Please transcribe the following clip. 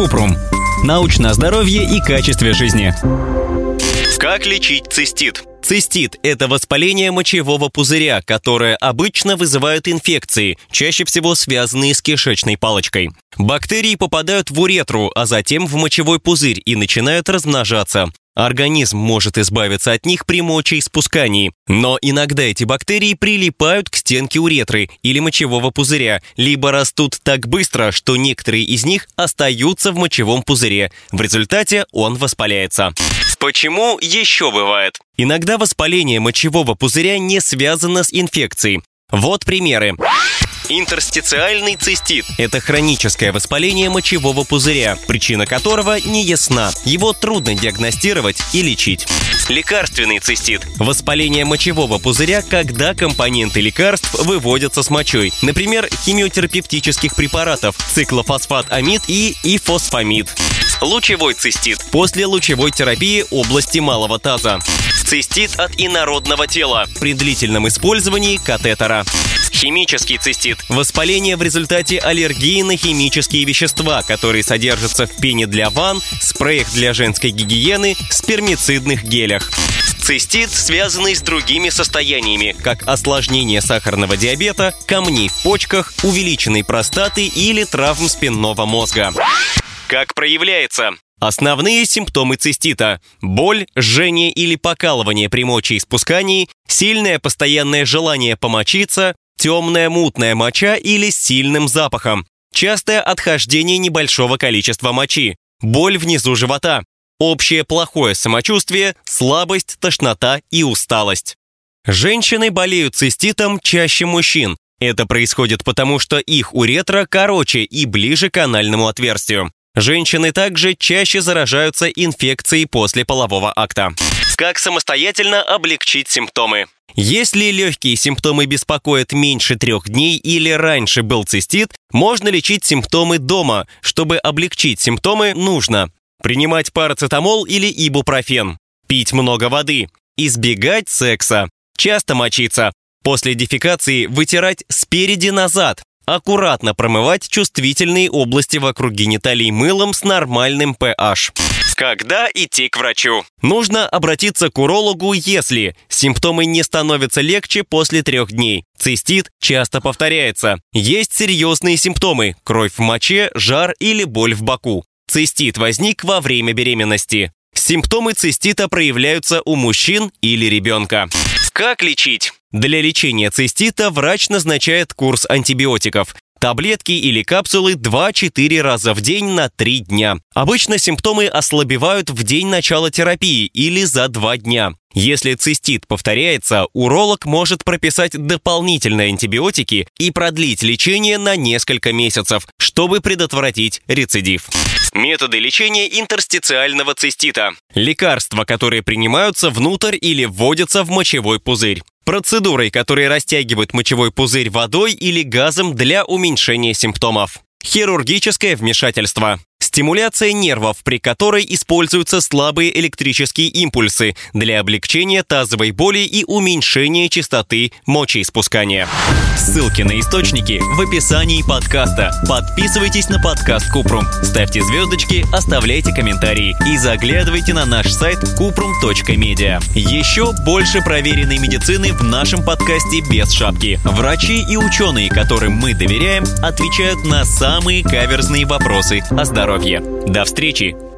Купрум. Научное здоровье и качестве жизни. Как лечить цистит? Цистит – это воспаление мочевого пузыря, которое обычно вызывают инфекции, чаще всего связанные с кишечной палочкой. Бактерии попадают в уретру, а затем в мочевой пузырь и начинают размножаться. Организм может избавиться от них при мочеиспускании, но иногда эти бактерии прилипают к стенке уретры или мочевого пузыря, либо растут так быстро, что некоторые из них остаются в мочевом пузыре. В результате он воспаляется. Почему еще бывает? Иногда воспаление мочевого пузыря не связано с инфекцией. Вот примеры. Интерстициальный цистит – это хроническое воспаление мочевого пузыря, причина которого не ясна. Его трудно диагностировать и лечить. Лекарственный цистит – воспаление мочевого пузыря, когда компоненты лекарств выводятся с мочой. Например, химиотерапевтических препаратов – циклофосфат-амид и ифосфамид. Лучевой цистит – после лучевой терапии области малого таза. Цистит от инородного тела при длительном использовании катетера. Химический цистит – воспаление в результате аллергии на химические вещества, которые содержатся в пене для ванн, спреях для женской гигиены, спермицидных гелях. Цистит, связанный с другими состояниями, как осложнение сахарного диабета, камней в почках, увеличенной простаты или травм спинного мозга. Как проявляется? Основные симптомы цистита – боль, жжение или покалывание при мочеиспускании, сильное постоянное желание помочиться, темная мутная моча или с сильным запахом, частое отхождение небольшого количества мочи, боль внизу живота, общее плохое самочувствие, слабость, тошнота и усталость. Женщины болеют циститом чаще мужчин. Это происходит потому, что их уретра короче и ближе к анальному отверстию. Женщины также чаще заражаются инфекцией после полового акта. Как самостоятельно облегчить симптомы? Если легкие симптомы беспокоят меньше трех дней или раньше был цистит, можно лечить симптомы дома. Чтобы облегчить симптомы, нужно принимать парацетамол или ибупрофен, пить много воды, избегать секса, часто мочиться, после дефекации вытирать спереди назад, аккуратно промывать чувствительные области вокруг гениталий мылом с нормальным pH. Когда идти к врачу? Нужно обратиться к урологу, если симптомы не становятся легче после трех дней. Цистит часто повторяется. Есть серьезные симптомы – кровь в моче, жар или боль в боку. Цистит возник во время беременности. Симптомы цистита проявляются у мужчин или ребенка. Как лечить? Для лечения цистита врач назначает курс антибиотиков. Таблетки или капсулы 2-4 раза в день на 3 дня. Обычно симптомы ослабевают в день начала терапии или за 2 дня. Если цистит повторяется, уролог может прописать дополнительные антибиотики и продлить лечение на несколько месяцев, чтобы предотвратить рецидив. Методы лечения интерстициального цистита. Лекарства, которые принимаются внутрь или вводятся в мочевой пузырь. Процедурой, которые растягивают мочевой пузырь водой или газом для уменьшения симптомов. Хирургическое вмешательство. Стимуляция нервов, при которой используются слабые электрические импульсы для облегчения тазовой боли и уменьшения частоты мочеиспускания. Ссылки на источники в описании подкаста. Подписывайтесь на подкаст Купрум, ставьте звездочки, оставляйте комментарии и заглядывайте на наш сайт kuprum.media. Еще больше проверенной медицины в нашем подкасте без шапки. Врачи и ученые, которым мы доверяем, отвечают на самые каверзные вопросы о здоровье. До встречи!